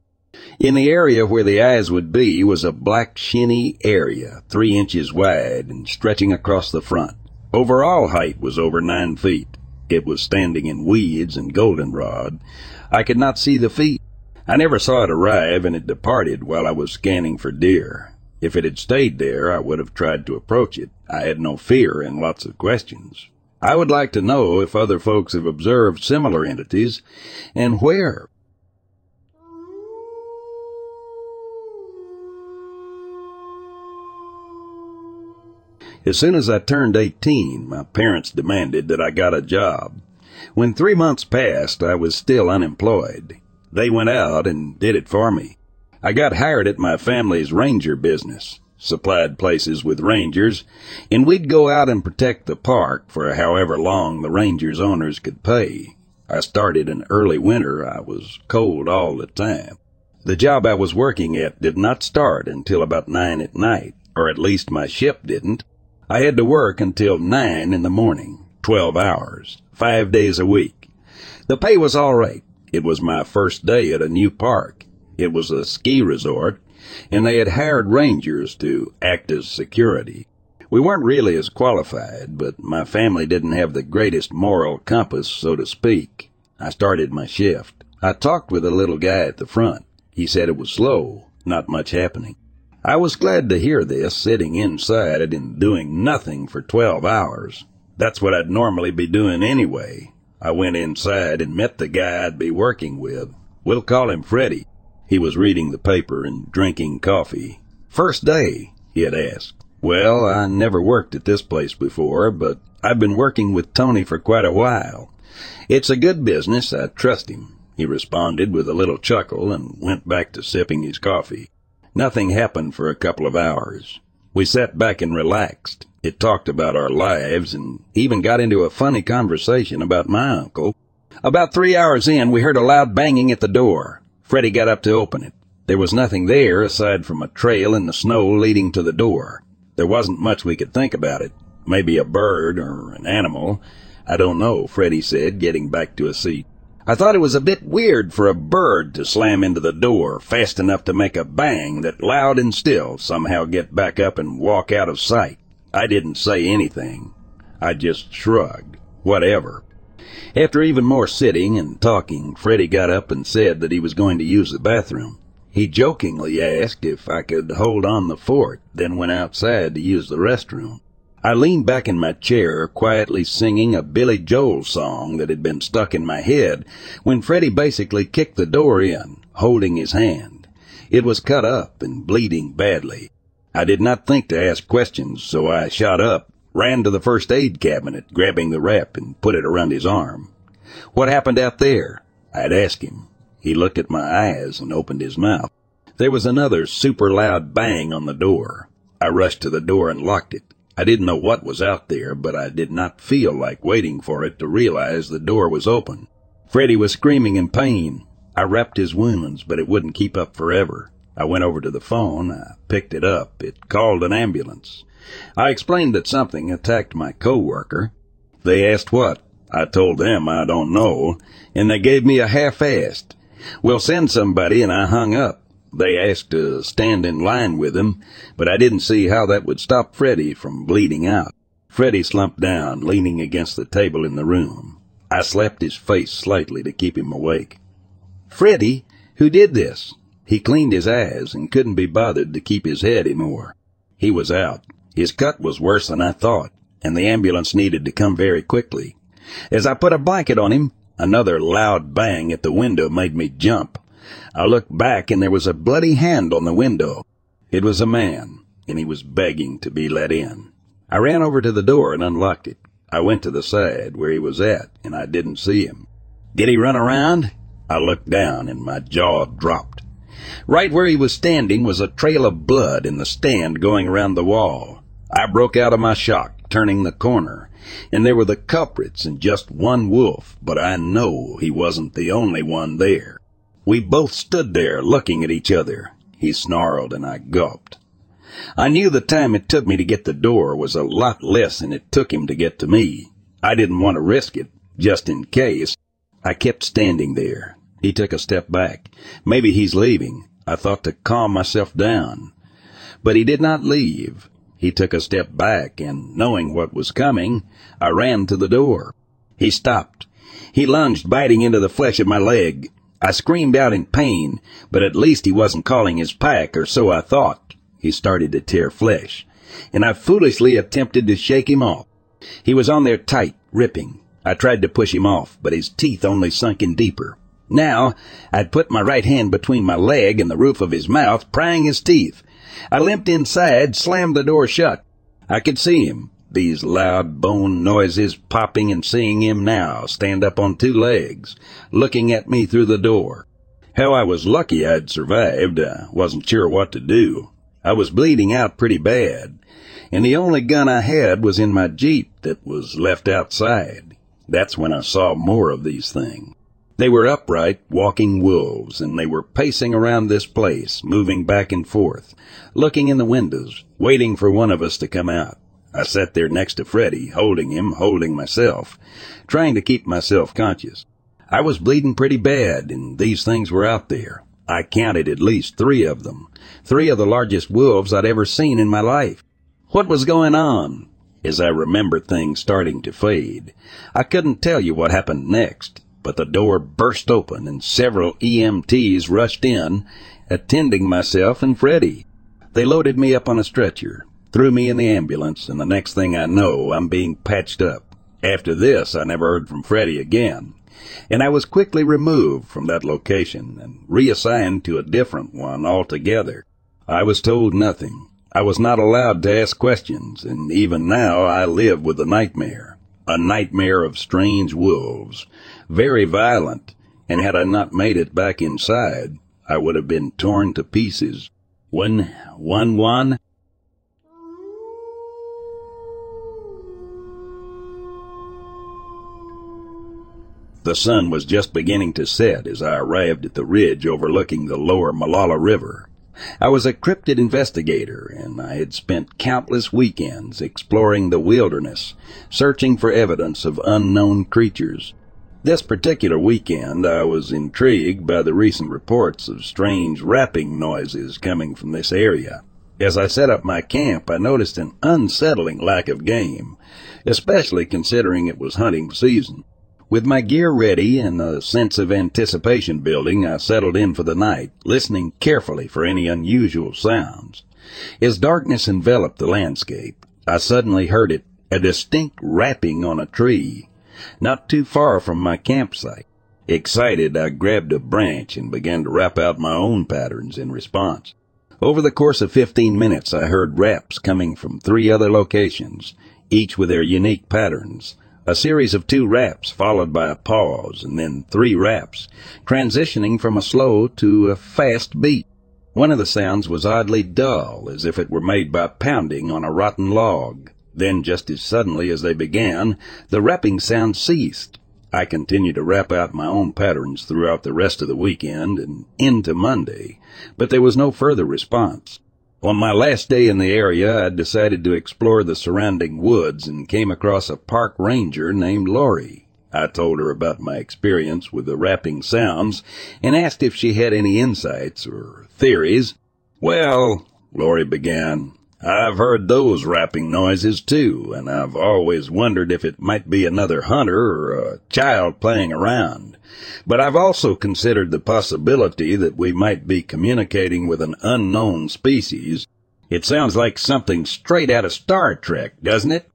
Speaker 3: In the area where the eyes would be was a black shinny area, three inches wide and stretching across the front. Overall height was over nine feet. It was standing in weeds and goldenrod. I could not see the feet. I never saw it arrive and it departed while I was scanning for deer. If it had stayed there, I would have tried to approach it. I had no fear and lots of questions. I would like to know if other folks have observed similar entities and where. As soon as I turned 18, my parents demanded that I got a job. When three months passed, I was still unemployed. They went out and did it for me. I got hired at my family's ranger business, supplied places with rangers, and we'd go out and protect the park for however long the rangers' owners could pay. I started in early winter. I was cold all the time. The job I was working at did not start until about nine at night, or at least my ship didn't. I had to work until nine in the morning, 12 hours, five days a week. The pay was all right. It was my first day at a new park. It was a ski resort, and they had hired rangers to act as security. We weren't really as qualified, but my family didn't have the greatest moral compass, so to speak. I started my shift. I talked with a little guy at the front. He said it was slow, not much happening. I was glad to hear this, sitting inside and doing nothing for 12 hours. That's what I'd normally be doing anyway. I went inside and met the guy I'd be working with. We'll call him Freddy. He was reading the paper and drinking coffee. First day, he had asked. Well, I never worked at this place before, but I've been working with Tony for quite a while. It's a good business. I trust him, he responded with a little chuckle and went back to sipping his coffee. Nothing happened for a couple of hours. We sat back and relaxed. It talked about our lives and even got into a funny conversation about my uncle. About three hours in, we heard a loud banging at the door. Freddie got up to open it. There was nothing there aside from a trail in the snow leading to the door. There wasn't much we could think about it. Maybe a bird or an animal. I don't know, Freddie said, getting back to a seat. I thought it was a bit weird for a bird to slam into the door fast enough to make a bang that loud and still somehow get back up and walk out of sight. I didn't say anything. I just shrugged. Whatever. After even more sitting and talking, Freddie got up and said that he was going to use the bathroom. He jokingly asked if I could hold on the fort, then went outside to use the restroom. I leaned back in my chair, quietly singing a Billy Joel song that had been stuck in my head, when Freddie basically kicked the door in, holding his hand. It was cut up and bleeding badly. I did not think to ask questions, so I shot up, ran to the first aid cabinet, grabbing the wrap and put it around his arm. What happened out there? I'd ask him. He looked at my eyes and opened his mouth. There was another super loud bang on the door. I rushed to the door and locked it. I didn't know what was out there, but I did not feel like waiting for it to realize the door was open. Freddie was screaming in pain. I wrapped his wounds, but it wouldn't keep up forever. I went over to the phone. I picked it up. It called an ambulance. I explained that something attacked my coworker. They asked what. I told them I don't know, and they gave me a half-assed, We'll send somebody, and I hung up. They asked to stand in line with him, but I didn't see how that would stop Freddie from bleeding out. Freddie slumped down, leaning against the table in the room. I slapped his face slightly to keep him awake. Freddie, who did this? He cleaned his eyes and couldn't be bothered to keep his head anymore. He was out. His cut was worse than I thought, and the ambulance needed to come very quickly. As I put a blanket on him, Another loud bang at the window made me jump. I looked back and there was a bloody hand on the window. It was a man, and he was begging to be let in. I ran over to the door and unlocked it. I went to the side where he was at, and I didn't see him. Did he run around? I looked down and my jaw dropped. Right where he was standing was a trail of blood in the stand going around the wall. I broke out of my shock, turning the corner, and there were the culprits and just one wolf, but I know he wasn't the only one there. We both stood there looking at each other. He snarled and I gulped. I knew the time it took me to get the door was a lot less than it took him to get to me. I didn't want to risk it, just in case. I kept standing there. He took a step back. Maybe he's leaving. I thought to calm myself down. But he did not leave. He took a step back, and knowing what was coming, I ran to the door. He stopped. He lunged, biting into the flesh of my leg. I screamed out in pain, but at least he wasn't calling his pack, or so I thought. He started to tear flesh, and I foolishly attempted to shake him off. He was on there tight, ripping. I tried to push him off, but his teeth only sunk in deeper. Now, I'd put my right hand between my leg and the roof of his mouth, prying his teeth. I limped inside, slammed the door shut. I could see him, these loud bone noises popping and seeing him now stand up on two legs, looking at me through the door. How I was lucky I'd survived, I wasn't sure what to do. I was bleeding out pretty bad, and the only gun I had was in my Jeep that was left outside. That's when I saw more of these things. They were upright, walking wolves, and they were pacing around this place, moving back and forth, looking in the windows, waiting for one of us to come out. I sat there next to Freddie, holding him, holding myself, trying to keep myself conscious. I was bleeding pretty bad, and these things were out there. I counted at least three of them, three of the largest wolves I'd ever seen in my life. What was going on? As I remember things starting to fade, I couldn't tell you what happened next but the door burst open and several EMTs rushed in, attending myself and Freddie. They loaded me up on a stretcher, threw me in the ambulance, and the next thing I know, I'm being patched up. After this, I never heard from Freddie again. and I was quickly removed from that location and reassigned to a different one altogether. I was told nothing. I was not allowed to ask questions, and even now I live with a nightmare. A nightmare of strange wolves, very violent, and had I not made it back inside, I would have been torn to pieces. One, one, one. The sun was just beginning to set as I arrived at the ridge overlooking the lower Molalla River. I was a cryptid investigator, and I had spent countless weekends exploring the wilderness, searching for evidence of unknown creatures. This particular weekend, I was intrigued by the recent reports of strange rapping noises coming from this area. As I set up my camp, I noticed an unsettling lack of game, especially considering it was hunting season. With my gear ready and a sense of anticipation building, I settled in for the night, listening carefully for any unusual sounds. As darkness enveloped the landscape, I suddenly heard it, a distinct rapping on a tree, not too far from my campsite. Excited, I grabbed a branch and began to rap out my own patterns in response. Over the course of 15 minutes, I heard raps coming from three other locations, each with their unique patterns. A series of two raps followed by a pause and then three raps, transitioning from a slow to a fast beat. One of the sounds was oddly dull, as if it were made by pounding on a rotten log. Then, just as suddenly as they began, the rapping sound ceased. I continued to rap out my own patterns throughout the rest of the weekend and into Monday, but there was no further response. On my last day in the area, I decided to explore the surrounding woods and came across a park ranger named Lori. I told her about my experience with the rapping sounds and asked if she had any insights or theories. Well, Lori began, I've heard those rapping noises too, and I've always wondered if it might be another hunter or a child playing around. But I've also considered the possibility that we might be communicating with an unknown species. It sounds like something straight out of Star Trek, doesn't it?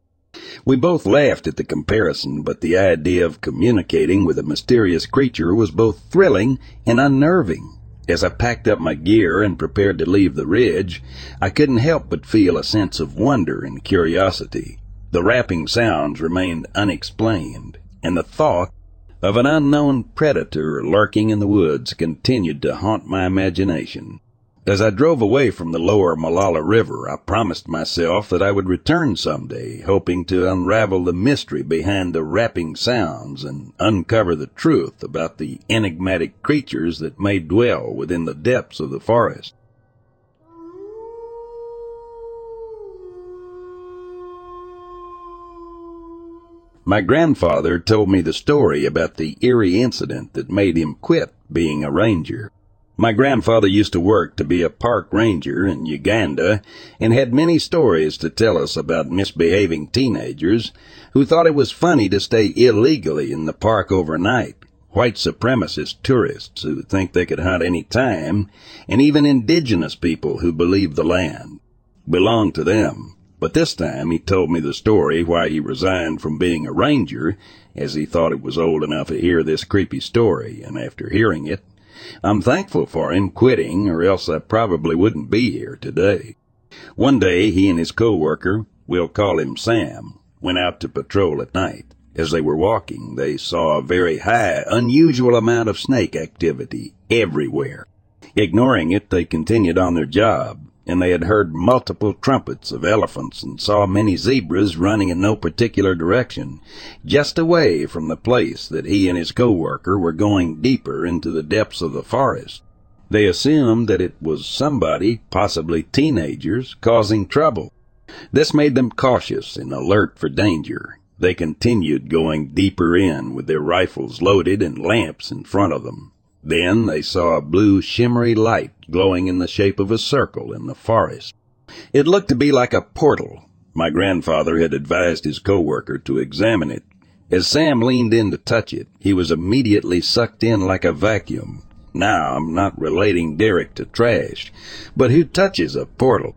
Speaker 3: We both laughed at the comparison, but the idea of communicating with a mysterious creature was both thrilling and unnerving. As I packed up my gear and prepared to leave the ridge, I couldn't help but feel a sense of wonder and curiosity. The rapping sounds remained unexplained, and the thought of an unknown predator lurking in the woods continued to haunt my imagination. As I drove away from the lower Molalla River, I promised myself that I would return someday, hoping to unravel the mystery behind the rapping sounds and uncover the truth about the enigmatic creatures that may dwell within the depths of the forest. My grandfather told me the story about the eerie incident that made him quit being a ranger. My grandfather used to work to be a park ranger in Uganda and had many stories to tell us about misbehaving teenagers who thought it was funny to stay illegally in the park overnight, white supremacist tourists who think they could hunt any time, and even indigenous people who believe the land belonged to them. But this time he told me the story why he resigned from being a ranger, as he thought it was old enough to hear this creepy story, and after hearing it, I'm thankful for him quitting, or else I probably wouldn't be here today. One day, he and his co-worker, we'll call him Sam, went out to patrol at night. As they were walking, they saw a very high, unusual amount of snake activity everywhere. Ignoring it, they continued on their job, and they had heard multiple trumpets of elephants and saw many zebras running in no particular direction, just away from the place that he and his co-worker were going deeper into the depths of the forest. They assumed that it was somebody, possibly teenagers, causing trouble. This made them cautious and alert for danger. They continued going deeper in with their rifles loaded and lamps in front of them. Then they saw a blue shimmery light glowing in the shape of a circle in the forest. It looked to be like a portal. My grandfather had advised his co-worker to examine it. As Sam leaned in to touch it, he was immediately sucked in like a vacuum. Now, I'm not relating Derek to trash, but who touches a portal?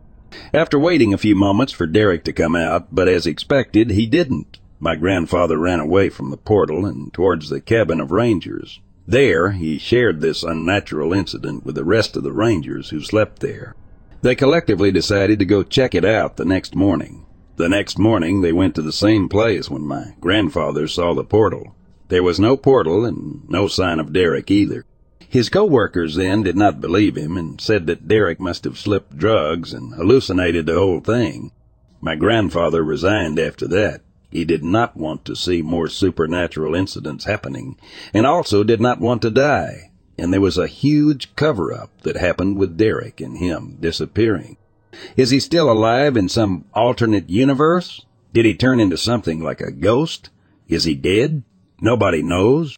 Speaker 3: After waiting a few moments for Derek to come out, but as expected, he didn't. My grandfather ran away from the portal and towards the cabin of rangers. There, he shared this unnatural incident with the rest of the rangers who slept there. They collectively decided to go check it out the next morning. The next morning, they went to the same place when my grandfather saw the portal. There was no portal and no sign of Derek either. His co-workers then did not believe him and said that Derek must have slipped drugs and hallucinated the whole thing. My grandfather resigned after that. He did not want to see more supernatural incidents happening, and also did not want to die. And there was a huge cover-up that happened with Derek and him disappearing. Is he still alive in some alternate universe? Did he turn into something like a ghost? Is he dead? Nobody knows.